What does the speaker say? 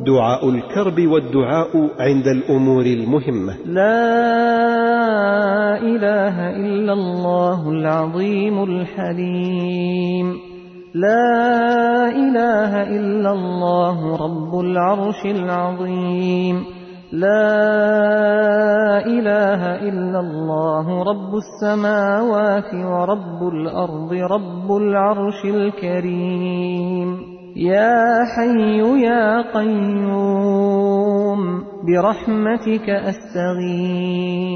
دعاء الكرب والدعاء عند الأمور المهمة. لا إله إلا الله العظيم الحليم. لا إله إلا الله رب العرش العظيم. لا إله إلا الله رب السماوات ورب الأرض رب العرش الكريم. يا حي يا قيوم برحمتك أستغيث.